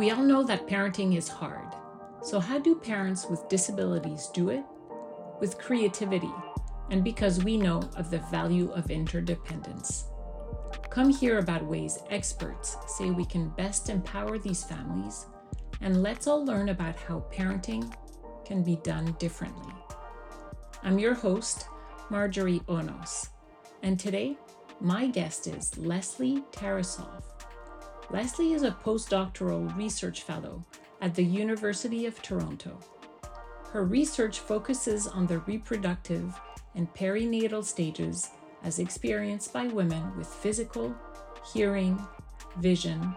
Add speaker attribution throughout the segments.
Speaker 1: We all know that parenting is hard. So, how do parents with disabilities do it? With creativity, and because we know of the value of interdependence. Come hear about ways experts say we can best empower these families, and let's all learn about how parenting can be done differently. I'm your host, Marjorie Aunos, and today my guest is Lesley Tarasoff. Lesley is a postdoctoral research fellow at the University of Toronto. Her research focuses on the reproductive and perinatal stages as experienced by women with physical, hearing, vision,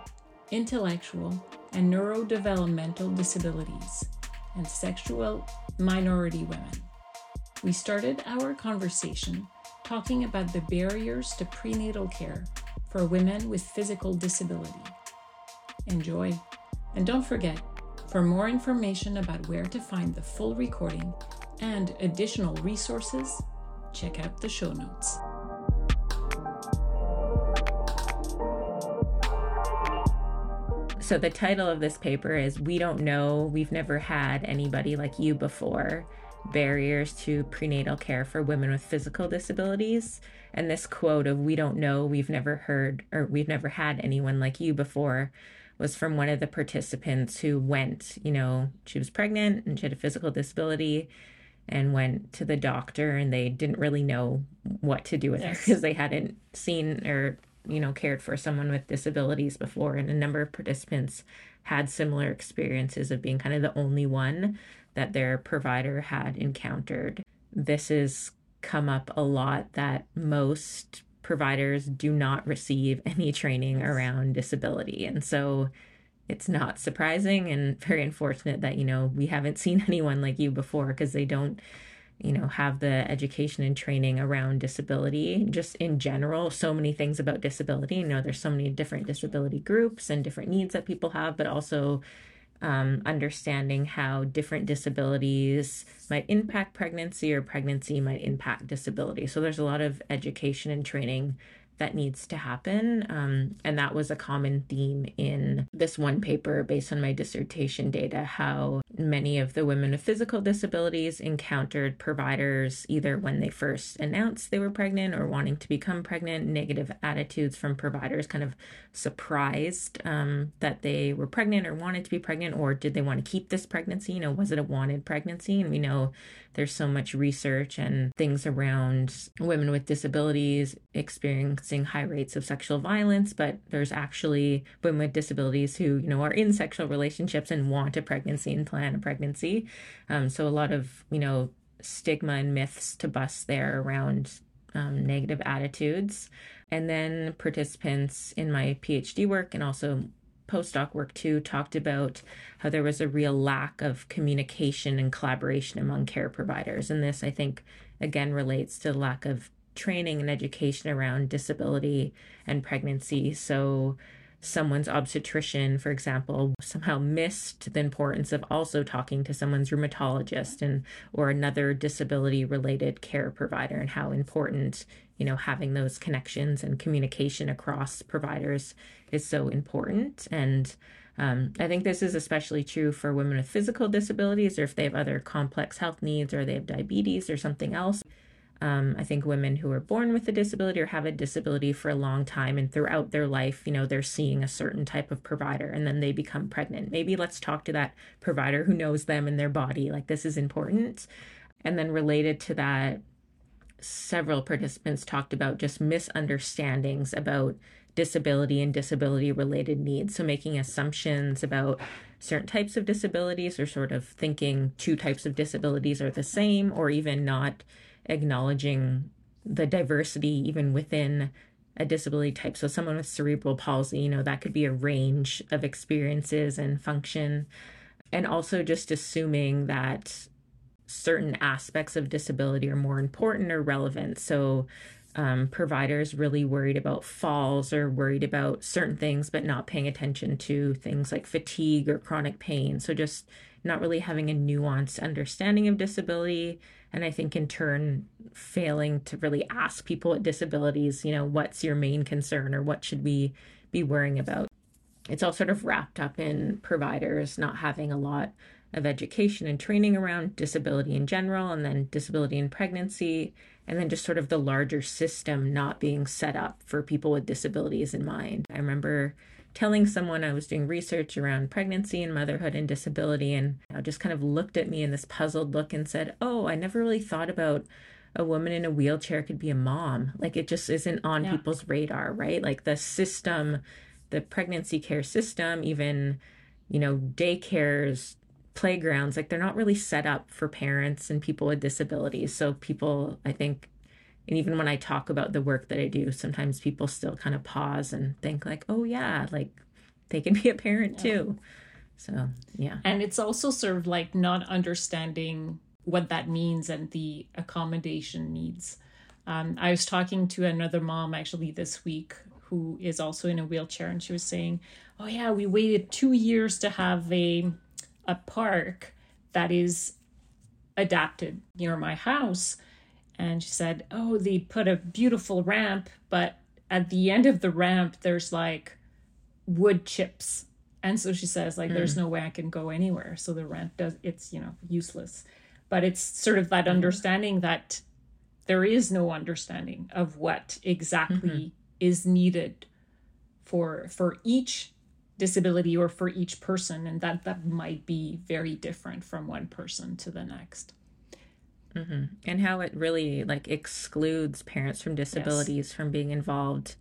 Speaker 1: intellectual, and neurodevelopmental disabilities, and sexual minority women. We started our conversation talking about the barriers to prenatal care for women with physical disability. Enjoy. And don't forget, for more information about where to find the full recording and additional resources, check out the show notes.
Speaker 2: So, the title of this paper is We Don't Know, We've Never Had Anybody Like You Before Barriers to Prenatal Care for Women with Physical Disabilities and this quote of we don't know we've never heard or we've never had anyone like you before was from one of the participants who went you know she was pregnant and she had a physical disability and went to the doctor and they didn't really know what to do with yes. her because they hadn't seen or you know cared for someone with disabilities before and a number of participants had similar experiences of being kind of the only one that their provider had encountered this has come up a lot that most providers do not receive any training around disability. And so it's not surprising and very unfortunate that, you know, we haven't seen anyone like you before because they don't, you know, have the education and training around disability. Just in general, so many things about disability. You know, there's so many different disability groups and different needs that people have, but also um, understanding how different disabilities might impact pregnancy or pregnancy might impact disability. So there's a lot of education and training that needs to happen. Um, and that was a common theme in this one paper based on my dissertation data how many of the women with physical disabilities encountered providers either when they first announced they were pregnant or wanting to become pregnant, negative attitudes from providers, kind of surprised um, that they were pregnant or wanted to be pregnant, or did they want to keep this pregnancy? You know, was it a wanted pregnancy? And we know there's so much research and things around women with disabilities experiencing high rates of sexual violence, but there's actually women with disabilities who, you know, are in sexual relationships and want a pregnancy and plan a pregnancy. Um, so a lot of, you know, stigma and myths to bust there around um, negative attitudes. And then participants in my PhD work and also postdoc work too talked about how there was a real lack of communication and collaboration among care providers. And this, I think, again relates to lack of training and education around disability and pregnancy. So, someone's obstetrician, for example, somehow missed the importance of also talking to someone's rheumatologist and or another disability related care provider and how important, you know, having those connections and communication across providers is so important. And um, I think this is especially true for women with physical disabilities or if they have other complex health needs or they have diabetes or something else. Um, I think women who are born with a disability or have a disability for a long time and throughout their life, you know, they're seeing a certain type of provider and then they become pregnant. Maybe let's talk to that provider who knows them and their body. Like, this is important. And then related to that, several participants talked about just misunderstandings about disability and disability related needs. So, making assumptions about certain types of disabilities or sort of thinking two types of disabilities are the same or even not acknowledging the diversity even within a disability type. So, someone with cerebral palsy, you know, that could be a range of experiences and function. And also just assuming that certain aspects of disability are more important or relevant. So, um, providers really worried about falls or worried about certain things, but not paying attention to things like fatigue or chronic pain. So, just not really having a nuanced understanding of disability. And I think in turn, failing to really ask people with disabilities, you know, what's your main concern or what should we be worrying about? it's all sort of wrapped up in providers not having a lot of education and training around disability in general, and then disability in pregnancy, and then just sort of the larger system not being set up for people with disabilities in mind. I remember telling someone I was doing research around pregnancy and motherhood and disability, and just kind of looked at me in this puzzled look and said, Oh, I never really thought about a woman in a wheelchair could be a mom. Like it just isn't on yeah. people's radar, right? Like the system, the pregnancy care system, even, you know, daycares, playgrounds like they're not really set up for parents and people with disabilities so people i think and even when i talk about the work that i do sometimes people still kind of pause and think like oh yeah like they can be a parent yeah. too so yeah
Speaker 1: and it's also sort of like not understanding what that means and the accommodation needs um, i was talking to another mom actually this week who is also in a wheelchair and she was saying oh yeah we waited two years to have a a park that is adapted near my house. And she said, Oh, they put a beautiful ramp, but at the end of the ramp, there's like wood chips. And so she says, like, mm. there's hmm. no way I can go anywhere. So the ramp does, it's, you know, useless. But it's sort of that mm. understanding that there is no understanding of what exactly mm-hmm. is needed for for each disability or for each person and that that might be very different from one person to the next
Speaker 2: mm-hmm. and how it really like excludes parents from disabilities yes. from being involved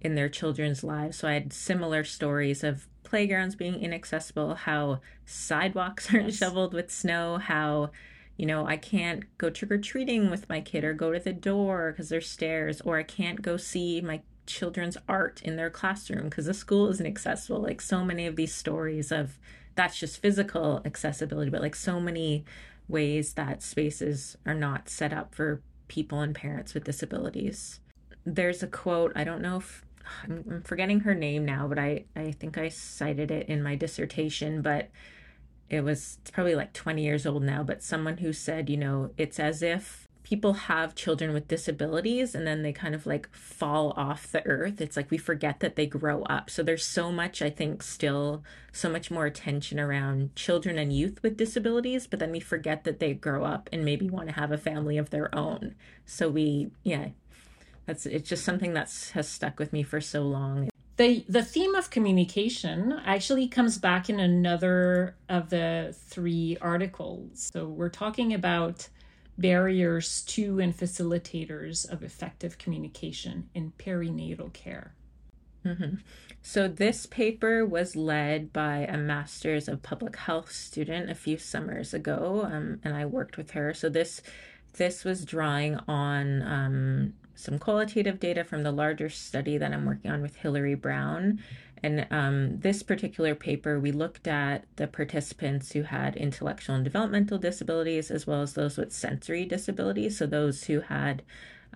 Speaker 2: in their children's lives so i had similar stories of playgrounds being inaccessible how sidewalks aren't yes. shoveled with snow how you know, I can't go trick or treating with my kid or go to the door because there's stairs, or I can't go see my children's art in their classroom because the school isn't accessible. Like so many of these stories of that's just physical accessibility, but like so many ways that spaces are not set up for people and parents with disabilities. There's a quote, I don't know if I'm, forgetting her name now, but I, I think I cited it in my dissertation, but it was it's probably like 20 years old now, but someone who said, you know, it's as if people have children with disabilities and then they kind of like fall off the earth. It's like we forget that they grow up. So there's so much, I think, still so much more attention around children and youth with disabilities, but then we forget that they grow up and maybe want to have a family of their own. So we, yeah, that's it's just something that's has stuck with me for so long.
Speaker 1: The, the theme of communication actually comes back in another of the three articles. So we're talking about barriers to and facilitators of effective communication in perinatal care.
Speaker 2: Mm-hmm. So, this paper was led by a master's of public health student a few summers ago, um, and I worked with her. So, this this was drawing on um, some qualitative data from the larger study that I'm working on with Hilary Brown and um, this particular paper, we looked at the participants who had intellectual and developmental disabilities, as well as those with sensory disabilities. So those who had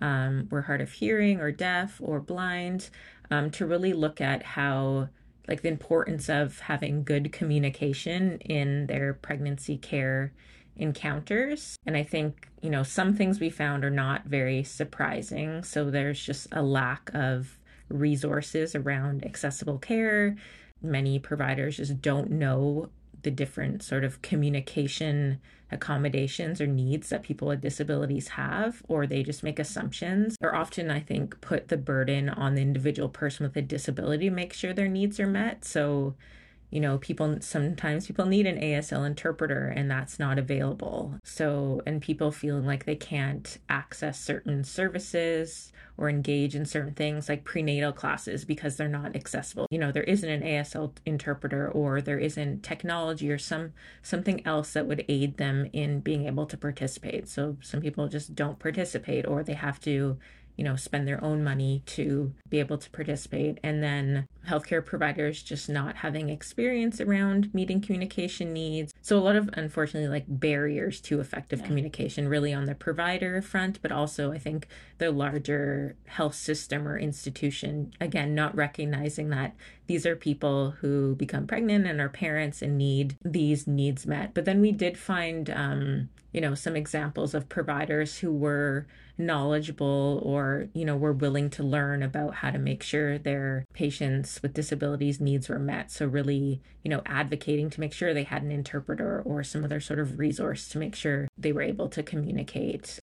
Speaker 2: um, were hard of hearing or deaf or blind, um, to really look at how like the importance of having good communication in their pregnancy care encounters. And I think, you know, some things we found are not very surprising. So there's just a lack of resources around accessible care. Many providers just don't know the different sort of communication accommodations or needs that people with disabilities have, or they just make assumptions, or often, I think, put the burden on the individual person with a disability to make sure their needs are met. So, you know, people sometimes people need an ASL interpreter and that's not available. So, and people feeling like they can't access certain services or engage in certain things like prenatal classes because they're not accessible. You know, there isn't an ASL interpreter or there isn't technology or some something else that would aid them in being able to participate. So some people just don't participate or they have to you know, spend their own money to be able to participate. And then healthcare providers just not having experience around meeting communication needs. So, a lot of, unfortunately, like barriers to effective yeah. communication, really on the provider front, but also I think the larger health system or institution, again, not recognizing that these are people who become pregnant and are parents and need these needs met. But then we did find, um, you know, some examples of providers who were knowledgeable or, you know, were willing to learn about how to make sure their patients with disabilities needs were met. So really, you know, advocating to make sure they had an interpreter or some other sort of resource to make sure they were able to communicate.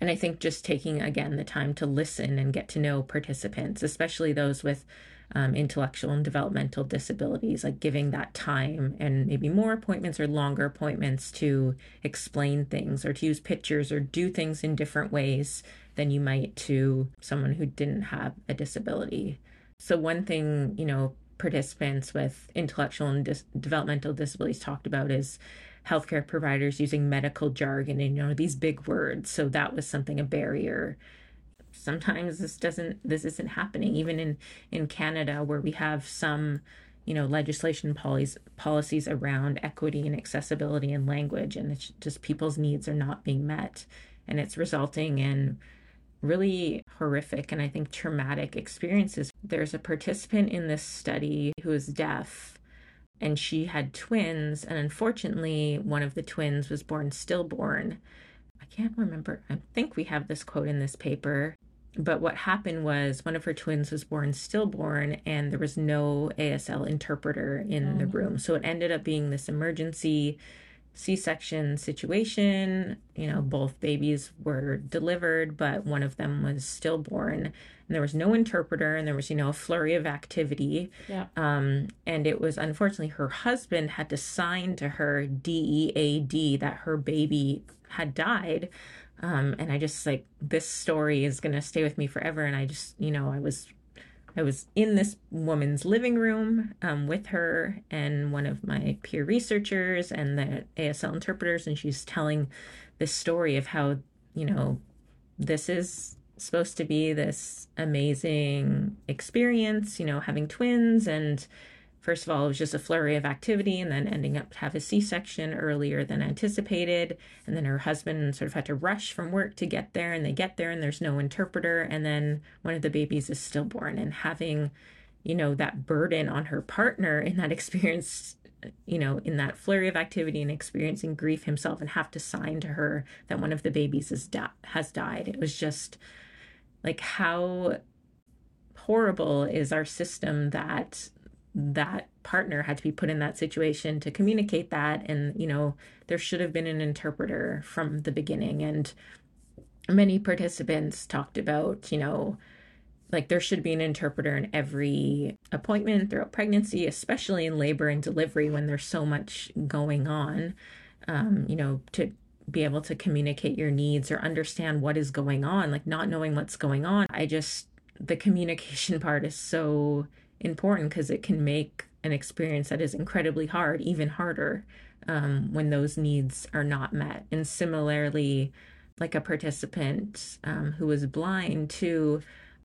Speaker 2: And I think just taking again the time to listen and get to know participants, especially those with um, intellectual and developmental disabilities, like giving that time and maybe more appointments or longer appointments to explain things or to use pictures or do things in different ways than you might to someone who didn't have a disability. So, one thing, you know, participants with intellectual and dis- developmental disabilities talked about is healthcare providers using medical jargon and you know these big words so that was something a barrier sometimes this doesn't this isn't happening even in in Canada where we have some you know legislation policies policies around equity and accessibility and language and it's just people's needs are not being met and it's resulting in really horrific and I think traumatic experiences. There's a participant in this study who is deaf and she had twins and unfortunately one of the twins was born stillborn. Can't remember. I think we have this quote in this paper but what happened was one of her twins was born stillborn and there was no ASL interpreter in the mm. room. So it ended up being this emergency C section situation. You know, both babies were delivered, but one of them was stillborn. And there was no interpreter and there was, you know, a flurry of activity.
Speaker 1: Yeah.
Speaker 2: Um, and it was unfortunately her husband had to sign to her DEAD that her baby had died. Um, and I just like this story is gonna stay with me forever. And I just, you know, I was I was in this woman's living room um, with her and one of my peer researchers and the ASL interpreters, and she's telling this story of how, you know, this is supposed to be this amazing experience, you know, having twins and First of all, it was just a flurry of activity and then ending up to have a C section earlier than anticipated. And then her husband sort of had to rush from work to get there, and they get there and there's no interpreter. And then one of the babies is stillborn, and having, you know, that burden on her partner in that experience, you know, in that flurry of activity and experiencing grief himself, and have to sign to her that one of the babies is di- has died. It was just like how horrible is our system that that partner had to be put in that situation to communicate that. And you know there should have been an interpreter from the beginning. And many participants talked about you know like there should be an interpreter in every appointment throughout pregnancy especially in labor and delivery when there's so much going on um, you know to be able to communicate your needs or understand what is going on like not knowing what's going on. I just the communication part is so important because it can make an experience that is incredibly hard even harder um, when those needs are not met. And similarly, like a participant um, who was blind too,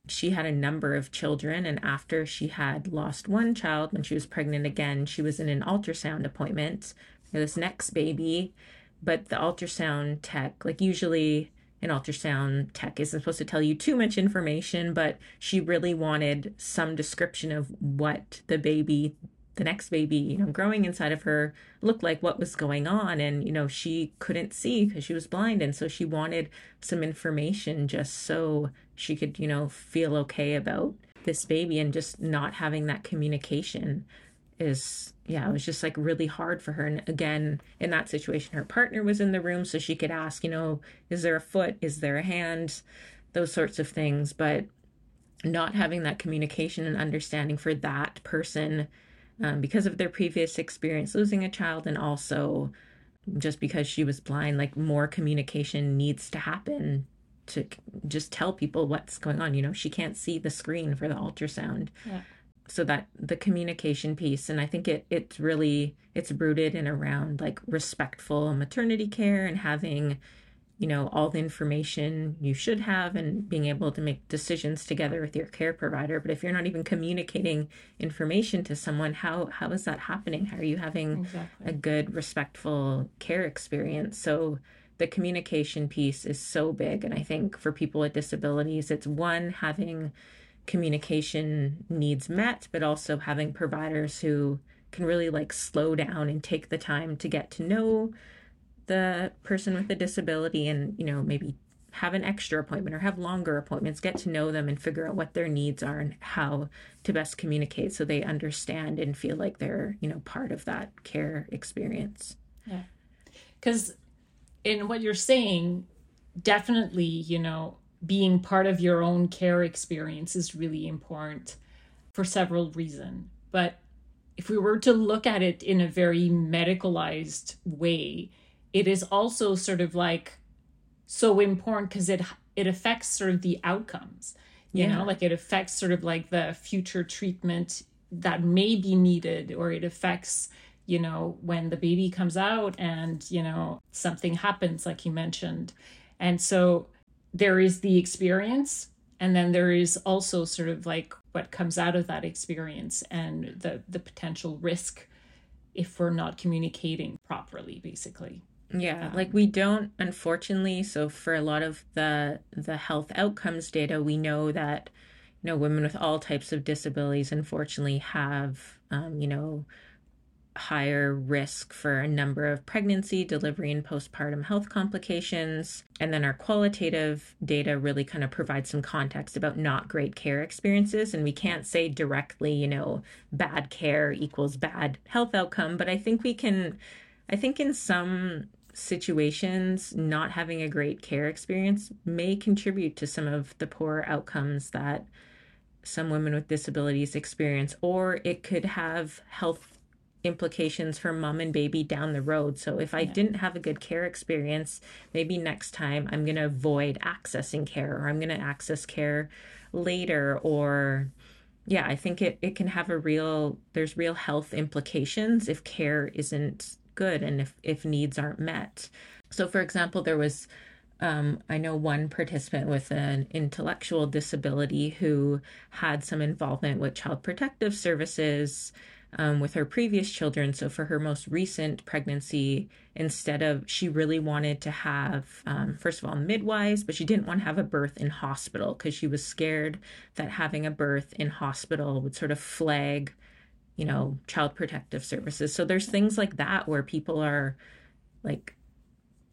Speaker 2: she had a number of children. And after she had lost one child when she was pregnant again, she was in an ultrasound appointment for this next baby. But the ultrasound tech, like usually an ultrasound tech isn't supposed to tell you too much information, but she really wanted some description of what the baby, the next baby, you know, growing inside of her looked like, what was going on. And, you know, she couldn't see because she was blind. And so she wanted some information just so she could, you know, feel okay about this baby and just not having that communication is yeah, it was just like really hard for her. And again, in that situation, her partner was in the room, so she could ask, you know, is there a foot? Is there a hand? Those sorts of things. But not having that communication and understanding for that person um, because of their previous experience losing a child, and also just because she was blind, like more communication needs to happen to just tell people what's going on. You know, she can't see the screen for the ultrasound.
Speaker 1: Yeah
Speaker 2: so that the communication piece and i think it it's really it's rooted in around like respectful maternity care and having you know all the information you should have and being able to make decisions together with your care provider. But if you're not even communicating information to someone how how is that happening? How are you having exactly. a good respectful care experience? So the communication piece is so big and i think for people with disabilities it's one having communication needs met, but also having providers who can really like slow down and take the time to get to know the person with the disability and, you know, maybe have an extra appointment or have longer appointments, get to know them and figure out what their needs are and how to best communicate so they understand and feel like they're, you know, part of that care experience.
Speaker 1: Yeah. Because in what you're saying, definitely, you know, being part of your own care experience is really important for several reasons. But if we were to look at it in a very medicalized way, it is also sort of like so important because it it affects sort of the outcomes. You yeah. know, like it affects sort of like the future treatment that may be needed, or it affects you know when the baby comes out and you know something happens like you mentioned and so there is the experience and then there is also sort of like what comes out of that experience and the the potential risk if we're not communicating properly basically.
Speaker 2: Yeah um, like we don't unfortunately so for a lot of the the health outcomes data we know that you know women with all types of disabilities unfortunately have um, you know higher risk for a number of pregnancy, delivery, and postpartum health complications. And then our qualitative data really kind of provides some context about not great care experiences. And we can't say directly, you know, bad care equals bad health outcome, but I think we can, I think in some situations, not having a great care experience may contribute to some of the poor outcomes that some women with disabilities experience, or it could have health implications for mom and baby down the road. So if I yeah. didn't have a good care experience, maybe next time I'm going to avoid accessing care or I'm going to access care later or yeah, I think it it can have a real there's real health implications if care isn't good and if if needs aren't met. So for example, there was um, I know one participant with an intellectual disability who had some involvement with child protective services um, with her previous children. So for her most recent pregnancy, instead of she really wanted to have, um, first of all, midwives, but she didn't want to have a birth in hospital because she was scared that having a birth in hospital would sort of flag, you know, child protective services. So there's things like that where people are like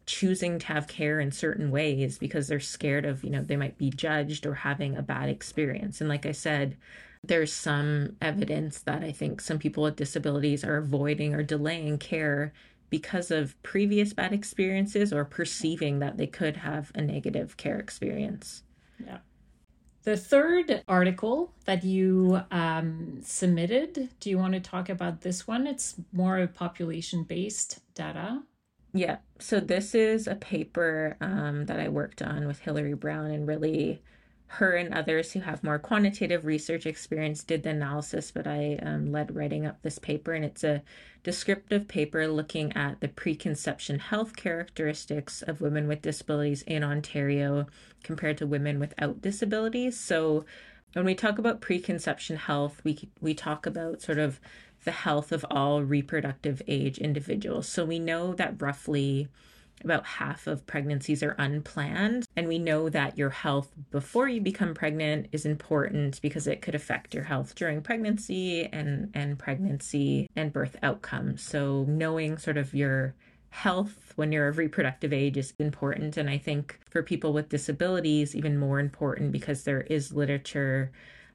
Speaker 2: choosing to have care in certain ways because they're scared of, you know, they might be judged or having a bad experience. And like I said, there's some evidence that I think some people with disabilities are avoiding or delaying care because of previous bad experiences or perceiving that they could have a negative care experience.
Speaker 1: Yeah. The third article that you um, submitted, do you want to talk about this one? It's more of population based data.
Speaker 2: Yeah. So this is a paper um, that I worked on with Hilary Brown and really her and others who have more quantitative research experience did the analysis, but I um, led writing up this paper, and it's a descriptive paper looking at the preconception health characteristics of women with disabilities in Ontario compared to women without disabilities. So, when we talk about preconception health, we we talk about sort of the health of all reproductive age individuals. So we know that roughly about half of pregnancies are unplanned. And we know that your health before you become pregnant is important because it could affect your health during pregnancy and, and pregnancy and birth outcomes. So, knowing sort of your health when you're of reproductive age is important. And I think for people with disabilities, even more important because there is literature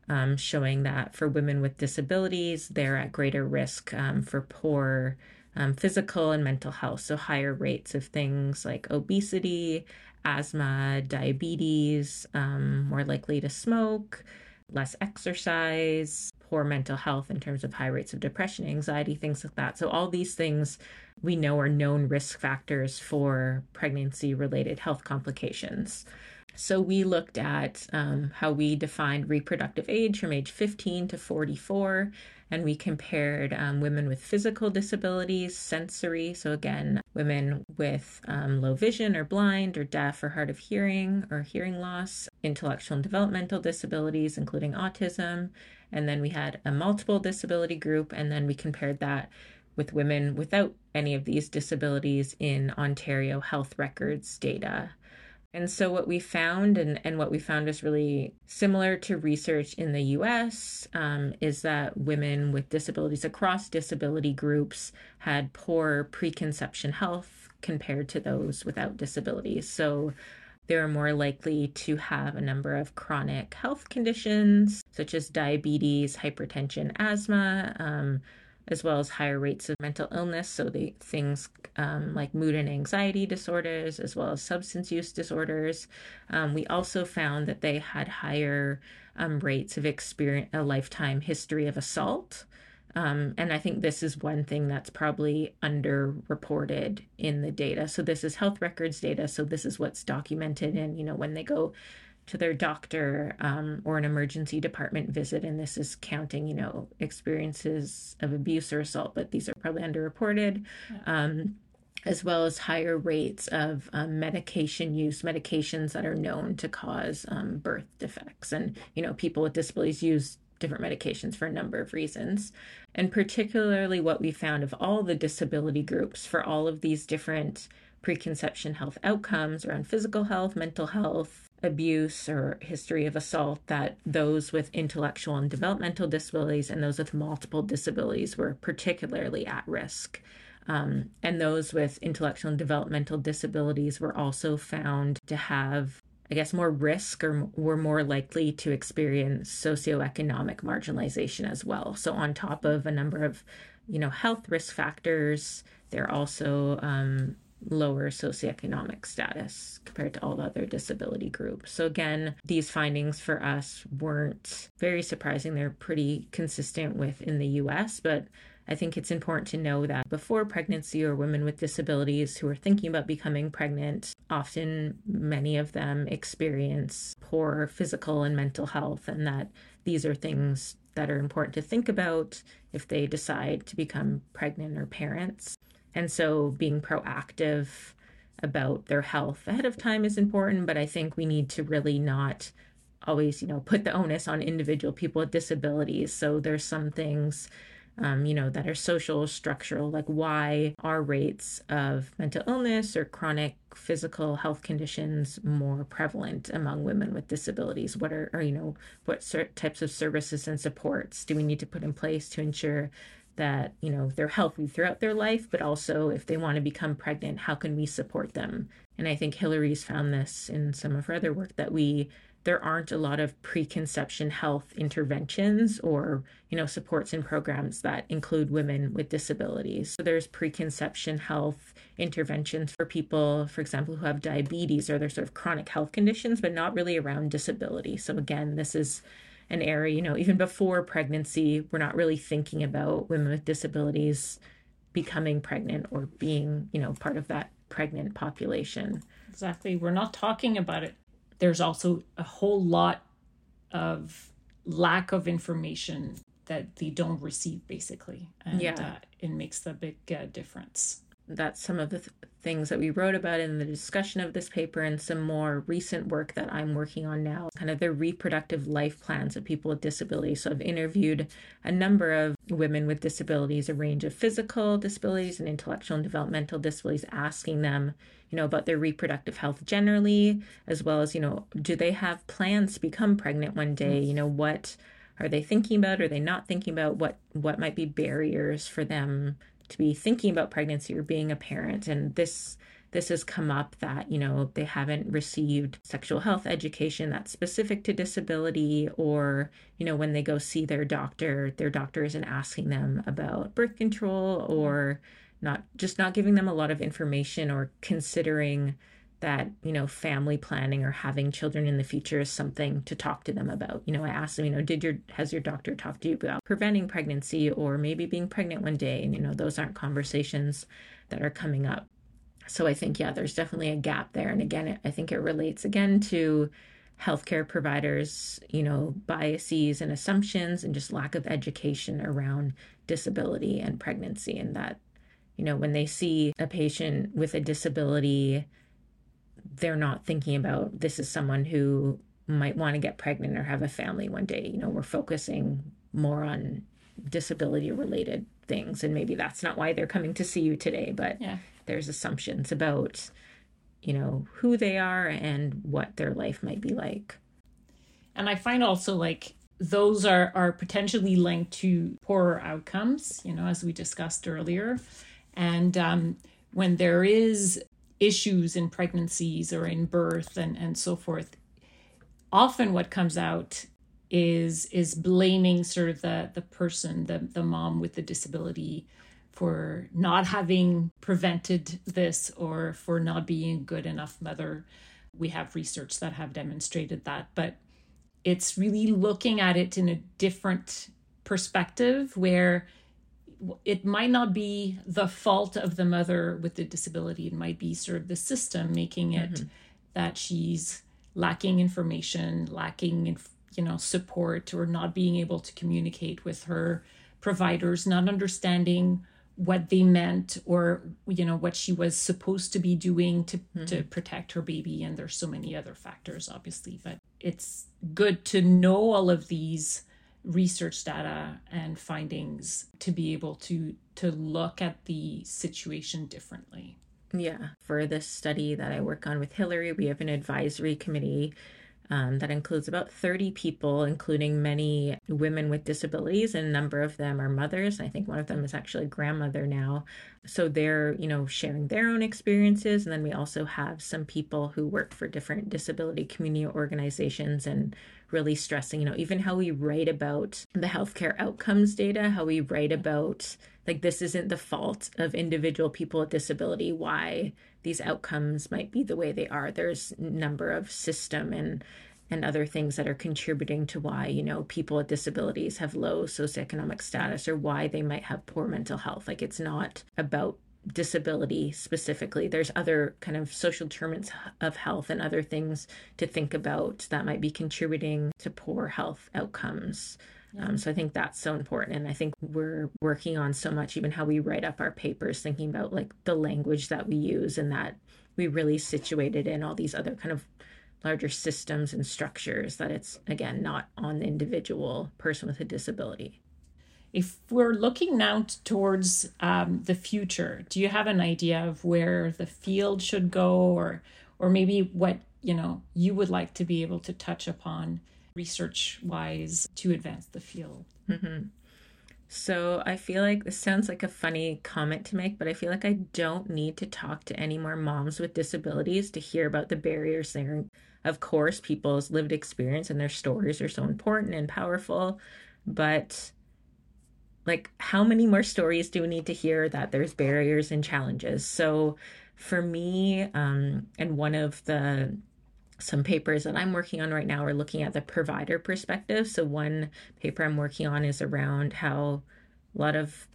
Speaker 2: um, showing that for women with disabilities, they're at greater risk um, for poor um, physical and mental health. So, higher rates of things like obesity, asthma, diabetes, um, more likely to smoke, less exercise, poor mental health in terms of high rates of depression, anxiety, things like that. So, all these things we know are known risk factors for pregnancy related health complications. So, we looked at um, how we defined reproductive age from age 15 to 44 and we compared um, women with physical disabilities, sensory, so again, women with um, low vision or blind or deaf or hard of hearing or hearing loss, intellectual and developmental disabilities, including autism, and then we had a multiple disability group, and then we compared that with women without any of these disabilities in Ontario health records data. And so, what we found, and, and what we found is really similar to research in the US, um, is that women with disabilities across disability groups had poor preconception health compared to those without disabilities. So, they're more likely to have a number of chronic health conditions, such as diabetes, hypertension, asthma. Um, as well as higher rates of mental illness. So the things um, like mood and anxiety disorders, as well as substance use disorders. Um, we also found that they had higher um, rates of experience, a lifetime history of assault. Um, and I think this is one thing that's probably underreported in the data. So this is health records data. So this is what's documented. And, you know, when they go to their doctor um, or an emergency department visit, and this is counting, you know, experiences of abuse or assault, but these are probably underreported. Yeah. Um, as well as higher rates of um, medication use, medications that are known to cause um, birth defects. And, you know, people with disabilities use different medications for a number of reasons. And particularly what we found of all the disability groups for all of these different preconception health outcomes around physical health, mental health, abuse or history of assault that those with intellectual and developmental disabilities and those with multiple disabilities were particularly at risk. Um, and those with intellectual and developmental disabilities were also found to have, I guess, more risk or were more likely to experience socioeconomic marginalization as well. So, on top of a number of, you know, health risk factors, they're also um, lower socioeconomic status compared to all other disability groups. So, again, these findings for us weren't very surprising. They're pretty consistent with in the US, but I think it's important to know that before pregnancy or women with disabilities who are thinking about becoming pregnant, often many of them experience poor physical and mental health, and that these are things that are important to think about if they decide to become pregnant or parents. And so being proactive about their health ahead of time is important, but I think we need to really not always, you know, put the onus on individual people with disabilities. So there's some things um, you know, that are social, structural, like why are rates of mental illness or chronic physical health conditions more prevalent among women with disabilities? What are, or, you know, what types of services and supports do we need to put in place to ensure that you know they're healthy throughout their life but also if they want to become pregnant how can we support them? And i think Hilary's found this in some of her other work that we there aren't a lot of preconception health interventions or you know supports and programs that include women with disabilities. So there's preconception health interventions for people for example who have diabetes or their sort of chronic health conditions but not really around disability. So again this is an area, you know, even before pregnancy, we're not really thinking about women with disabilities becoming pregnant or being, you know, part of that pregnant population.
Speaker 1: Exactly. We're not talking about it. There's also a whole lot of lack of information that they don't receive, basically. And yeah. Uh, it makes a big uh, difference
Speaker 2: that's some of the th- things that we wrote about in the discussion of this paper and some more recent work that I'm working on now, kind of the reproductive life plans of people with disabilities. So I've interviewed a number of women with disabilities, a range of physical disabilities and intellectual and developmental disabilities, asking them, you know, about their reproductive health generally, as well as, you know, do they have plans to become pregnant one day? You know, what are they thinking about? Are they not thinking about what what might be barriers for them to be thinking about pregnancy or being a parent. And this this has come up that you know they haven't received sexual health education that's specific to disability or you know when they go see their doctor their doctor isn't asking them about birth control or not just not giving them a lot of information or considering that you know family planning or having children in the future is something to talk to them about. You know i asked them you know did your has your doctor talked to you about preventing pregnancy or maybe being pregnant one day? And you know those aren't conversations that are coming up. So i think yeah there's definitely a gap there. And again i think it relates again to healthcare providers you know biases and assumptions and just lack of education around disability and pregnancy. And that you know when they see a patient with a disability they're not thinking about this is someone who might want to get pregnant or have a family one day. You know, we're focusing more on disability related things and maybe that's not why they're coming to see you today, but yeah. there's assumptions about you know, who they are and what their life might be like.
Speaker 1: And I find also like those are are potentially linked to poorer outcomes, you know, as we discussed earlier. And um, when there is issues in pregnancies or in birth and, and so forth, often what comes out is is blaming sort of the the person, the the mom with the disability for not having prevented this or for not being a good enough mother. We have research that have demonstrated that, but it's really looking at it in a different perspective where it might not be the fault of the mother with the disability. It might be sort of the system making it mm-hmm. that she's lacking information, lacking, you know, support, or not being able to communicate with her providers, not understanding what they meant or you know what she was supposed to be doing to mm-hmm. to protect her baby and there's so many other factors obviously but it's good to know all of these research data and findings to be able to to look at the situation differently.
Speaker 2: Yeah, for this study that I work on with Hilary, we have an advisory committee um, that includes about 30 people, including many women with disabilities, and a number of them are mothers. I think one of them is actually a grandmother now. So they're, you know, sharing their own experiences. And then we also have some people who work for different disability community organizations and really stressing, you know, even how we write about the healthcare outcomes data, how we write about like this isn't the fault of individual people with disability, why these outcomes might be the way they are. There's number of system and and other things that are contributing to why you know people with disabilities have low socioeconomic status or why they might have poor mental health like it's not about disability specifically there's other kind of social determinants of health and other things to think about that might be contributing to poor health outcomes um, so I think that's so important. And I think we're working on so much, even how we write up our papers, thinking about like the language that we use and that we really situated in all these other kind of larger systems and structures that it's, again, not on the individual person with a disability.
Speaker 1: If we're looking now towards um, the future, do you have an idea of where the field should go or, or maybe what, you know, you would like to be able to touch upon research wise to advance the field.
Speaker 2: Mm-hmm. So I feel like this sounds like a funny comment to make, but I feel like I don't need to talk to any more moms with disabilities to hear about the barriers there. Of course, people's lived experience and their stories are so important and powerful, but like how many more stories do we need to hear that there's barriers and challenges? So for me, um, and one of the some papers that I'm working on right now are looking at the provider perspective. So, one paper I'm working on is around how a lot of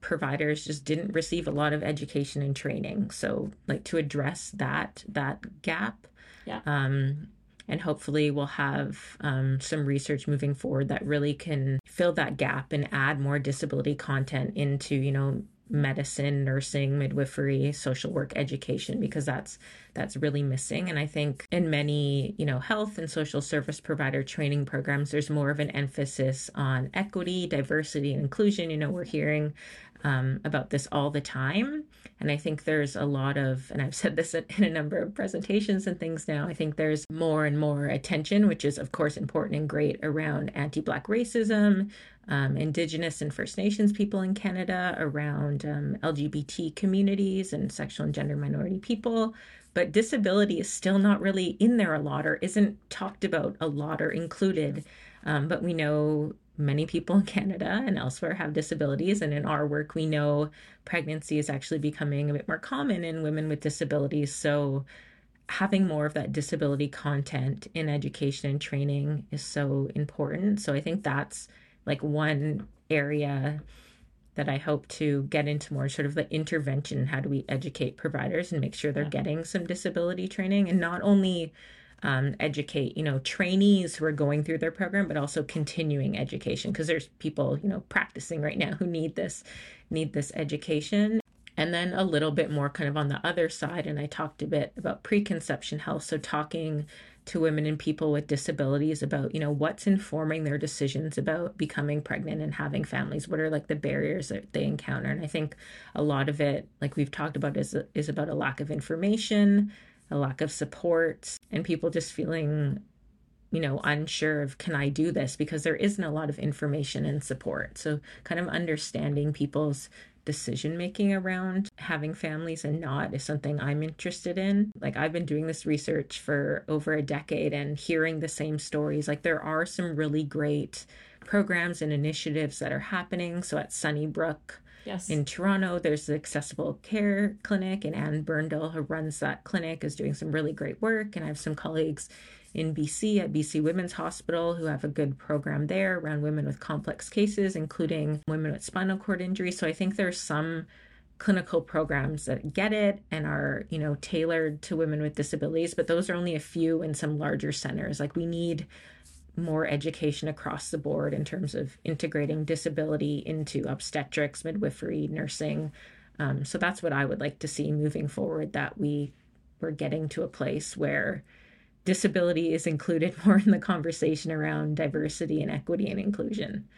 Speaker 2: providers just didn't receive a lot of education and training. So, like to address that that gap.
Speaker 1: Yeah.
Speaker 2: Um, and hopefully we'll have um, some research moving forward that really can fill that gap and add more disability content into you know medicine, nursing, midwifery, social work education because that's that's really missing and I think in many, you know, health and social service provider training programs there's more of an emphasis on equity, diversity and inclusion. You know, we're hearing um, about this all the time. And I think there's a lot of, and I've said this in a number of presentations and things now, I think there's more and more attention, which is, of course, important and great around anti Black racism, um, Indigenous and First Nations people in Canada, around um, LGBT communities and sexual and gender minority people. But disability is still not really in there a lot or isn't talked about a lot or included. Um, but we know many people in Canada and elsewhere have disabilities. And in our work, we know pregnancy is actually becoming a bit more common in women with disabilities. So, having more of that disability content in education and training is so important. So, I think that's like one area that I hope to get into more sort of the intervention. How do we educate providers and make sure they're getting some disability training and not only um, educate, you know, trainees who are going through their program, but also continuing education because there's people, you know, practicing right now who need this, need this education. And then a little bit more kind of on the other side. And I talked a bit about preconception health. So talking to women and people with disabilities about, you know, what's informing their decisions about becoming pregnant and having families. What are like the barriers that they encounter? And I think a lot of it, like we've talked about, is is about a lack of information a lack of support, and people just feeling, you know, unsure of can I do this because there isn't a lot of information and support. So, kind of understanding people's decision making around having families and not is something I'm interested in. Like, I've been doing this research for over a decade and hearing the same stories. Like, there are some really great programs and initiatives that are happening. So, at Sunnybrook,
Speaker 1: Yes.
Speaker 2: in Toronto, there's the Accessible Care Clinic, and Anne Burndall, who runs that clinic, is doing some really great work. And I have some colleagues in BC at BC Women's Hospital who have a good program there around women with complex cases, including women with spinal cord injury. So I think there's some clinical programs that get it and are, you know, tailored to women with disabilities, but those are only a few in some larger centers. Like we need more education across the board in terms of integrating disability into obstetrics, midwifery, nursing. Um, so that's what I would like to see moving forward. That we we're getting to a place where disability is included more in the conversation around diversity and equity and inclusion.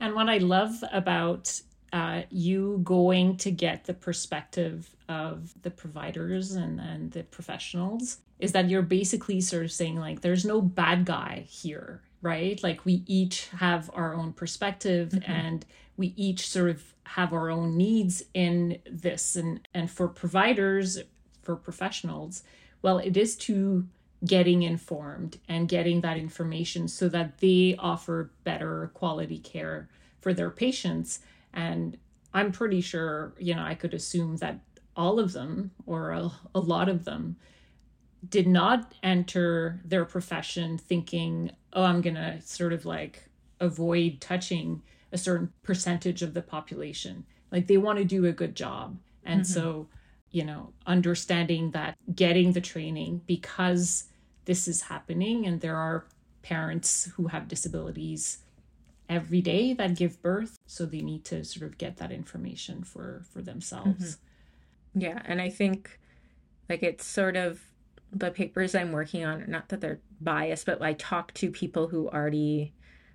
Speaker 1: And what I love about uh, you going to get the perspective of the providers and, and the professionals is that you're basically sort of saying like there's no bad guy here right like we each have our own perspective mm-hmm. and we each sort of have our own needs in this and and for providers for professionals well it is to getting informed and getting that information so that they offer better quality care for their patients and i'm pretty sure you know i could assume that all of them or a, a lot of them did not enter their profession thinking, oh, I'm going to sort of like avoid touching a certain percentage of the population. Like they want to do a good job. And mm-hmm. so, you know, understanding that getting the training because this is happening and there are parents who have disabilities every day that give birth so they need to sort of get that information for for themselves
Speaker 2: mm-hmm. yeah and i think like it's sort of the papers I'm working on, not that they're biased, but I talk to people who already,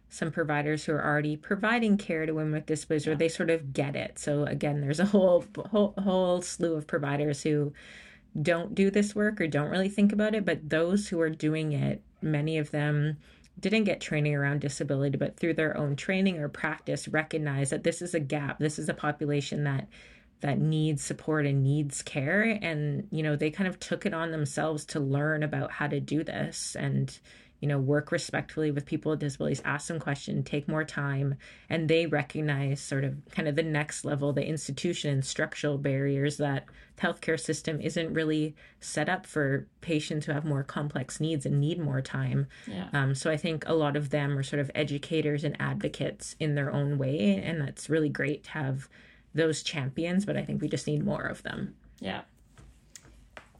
Speaker 2: some providers who are already providing care to women with disabilities, yeah. they sort of get it. So again, there's a whole, whole whole slew of providers who don't do this work or don't really think about it, but those who are doing it, many of them didn't get training around disability, but through their own training or practice, recognize that this is a gap. This is a population that that needs support and needs care and you know they kind of took it on themselves to learn about how to do this and you know work respectfully with people with disabilities ask them questions take more time and they recognize sort of kind of the next level the institution and structural barriers that the healthcare system isn't really set up for patients who have more complex needs and need more time
Speaker 1: yeah.
Speaker 2: um, so i think a lot of them are sort of educators and advocates in their own way and that's really great to have those champions, but I think we just need more of them.
Speaker 1: Yeah.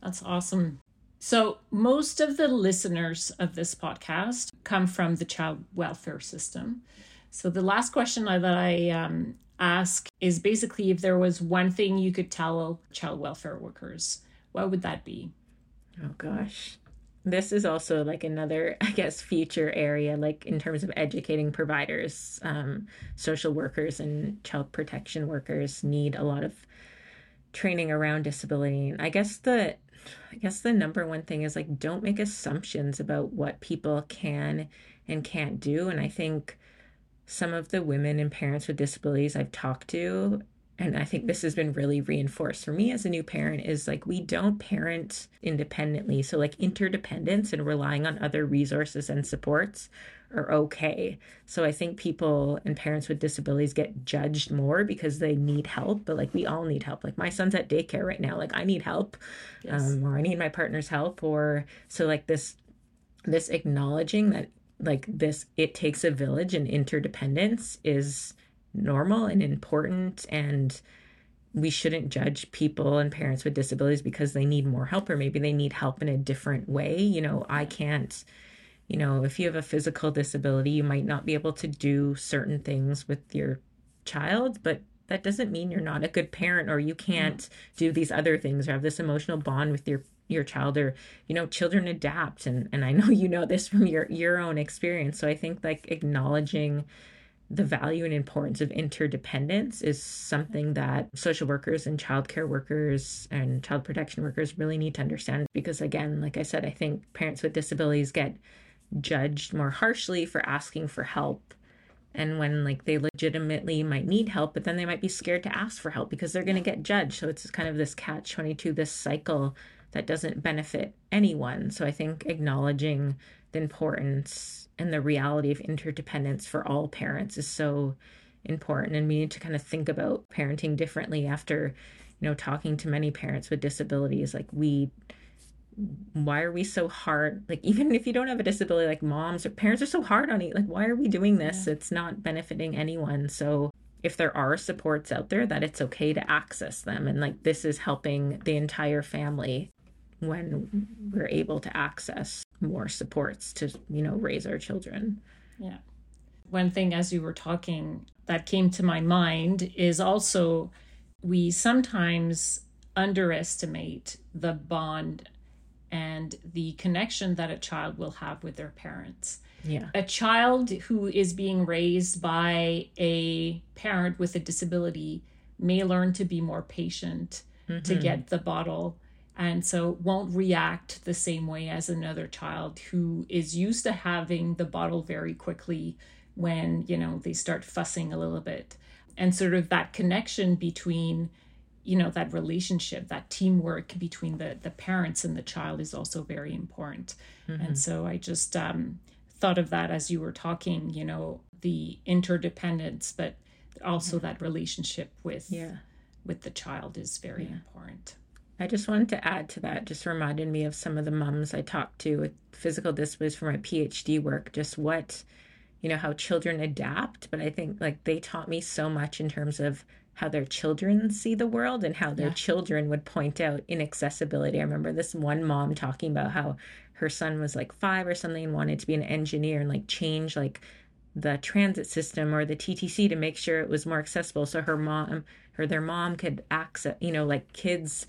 Speaker 1: That's awesome. So, most of the listeners of this podcast come from the child welfare system. So, the last question that I um, ask is basically if there was one thing you could tell child welfare workers, what would that be?
Speaker 2: Oh, gosh this is also like another i guess future area like in terms of educating providers um, social workers and child protection workers need a lot of training around disability i guess the i guess the number one thing is like don't make assumptions about what people can and can't do. And i think some of the women and parents with disabilities i've talked to and I think this has been really reinforced for me as a new parent is like we don't parent independently. So like interdependence and relying on other resources and supports are okay. So I think people and parents with disabilities get judged more because they need help, but like we all need help. Like my son's at daycare right now, like I need help. Yes. Um, or I need my partner's help or so like this this acknowledging that like this it takes a village and interdependence is normal and important and we shouldn't judge people and parents with disabilities because they need more help or maybe they need help in a different way. You know i can't you know if you have a physical disability you might not be able to do certain things with your child but that doesn't mean you're not a good parent or you can't mm-hmm. do these other things or have this emotional bond with your your child or you know children adapt. And and I know you know this from your your own experience. So I think like acknowledging the value and importance of interdependence is something that social workers and childcare workers and child protection workers really need to understand. Because, again, like I said, I think parents with disabilities get judged more harshly for asking for help and when like they legitimately might need help but then they might be scared to ask for help because they're going to get judged so it's kind of this catch 22 this cycle that doesn't benefit anyone so i think acknowledging the importance and the reality of interdependence for all parents is so important and we need to kind of think about parenting differently after you know talking to many parents with disabilities. Like we why are we so hard? Like even if you don't have a disability like moms or parents are so hard on you like why are we doing this? Yeah. it's not benefiting anyone. So if there are supports out there that it's okay to access them and like this is helping the entire family when we're able to access more supports to you know raise our children
Speaker 1: yeah one thing as you were talking that came to my mind is also we sometimes underestimate the bond and the connection that a child will have with their parents.
Speaker 2: Yeah.
Speaker 1: A child who is being raised by a parent with a disability may learn to be more patient mm-hmm. to get the bottle and so won't react the same way as another child who is used to having the bottle very quickly when you know they start fussing a little bit and sort of that connection between you know that relationship that teamwork between the the parents and the child is also very important mm-hmm. and so i just um, thought of that as you were talking you know the interdependence but also yeah. that relationship with
Speaker 2: yeah
Speaker 1: with the child is very yeah. important
Speaker 2: i just wanted to add to that just reminded me of some of the moms i talked to with physical disabilities for my phd work just what you know how children adapt but i think like they taught me so much in terms of how their children see the world and how their yeah. children would point out inaccessibility. I remember this one mom talking about how her son was like five or something and wanted to be an engineer and like change like the transit system or the TTC to make sure it was more accessible so her mom or their mom could access you know like kids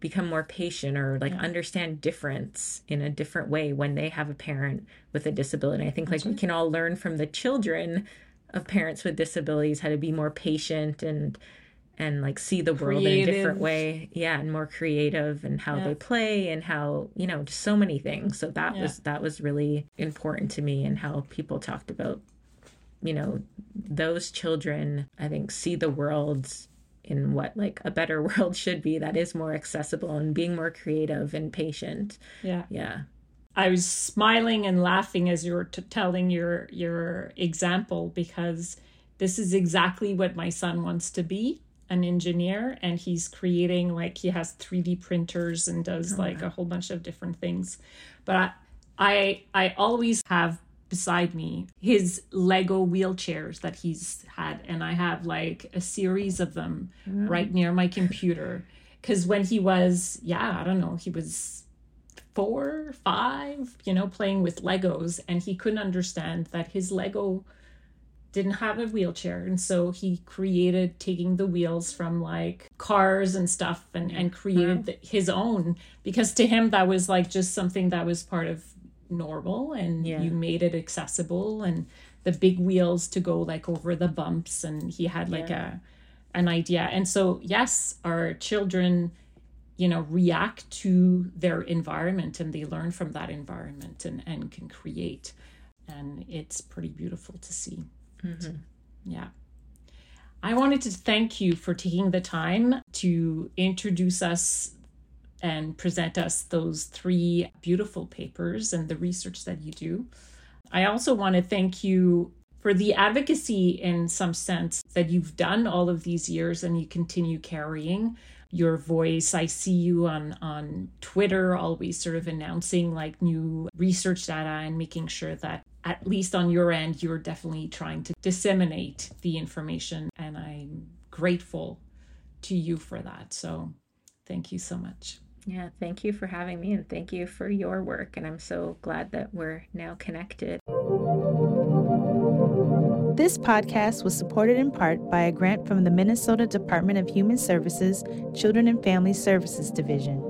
Speaker 2: become more patient or like yeah. understand difference in a different way when they have a parent with a disability. I think That's like we can all learn from the children of parents with disabilities how to be more patient and and like see the world creative. in a different way yeah and more creative and how yeah. they play and how you know just so many things so that yeah. was that was really important to me and how people talked about you know those children i think see the world in what like a better world should be that is more accessible and being more creative and patient.
Speaker 1: Yeah.
Speaker 2: Yeah.
Speaker 1: I was smiling and laughing as you were t- telling your your example because this is exactly what my son wants to be an engineer and he's creating like he has 3D printers and does oh, like wow. a whole bunch of different things. But I, I I always have beside me his Lego wheelchairs that he's had and I have like a series of them mm. right near my computer cuz when he was yeah I don't know he was four, five, you know, playing with Legos, and he couldn't understand that his Lego didn't have a wheelchair. And so he created taking the wheels from like cars and stuff and, and created the, his own because to him that was like just something that was part of normal and yeah. you made it accessible and the big wheels to go like over the bumps and he had like yeah. a an idea. And so yes, our children you know react to their environment and they learn from that environment and and can create and it's pretty beautiful to see mm-hmm. yeah i wanted to thank you for taking the time to introduce us and present us those three beautiful papers and the research that you do i also want to thank you for the advocacy in some sense that you've done all of these years and you continue carrying your voice. I see you on on Twitter always sort of announcing like new research data and making sure that at least on your end you're definitely trying to disseminate the information and I'm grateful to you for that. So thank you so much.
Speaker 2: Yeah, thank you for having me and thank you for your work and I'm so glad that we're now connected.
Speaker 3: This podcast was supported in part by a grant from the Minnesota Department of Human Services Children and Family Services Division.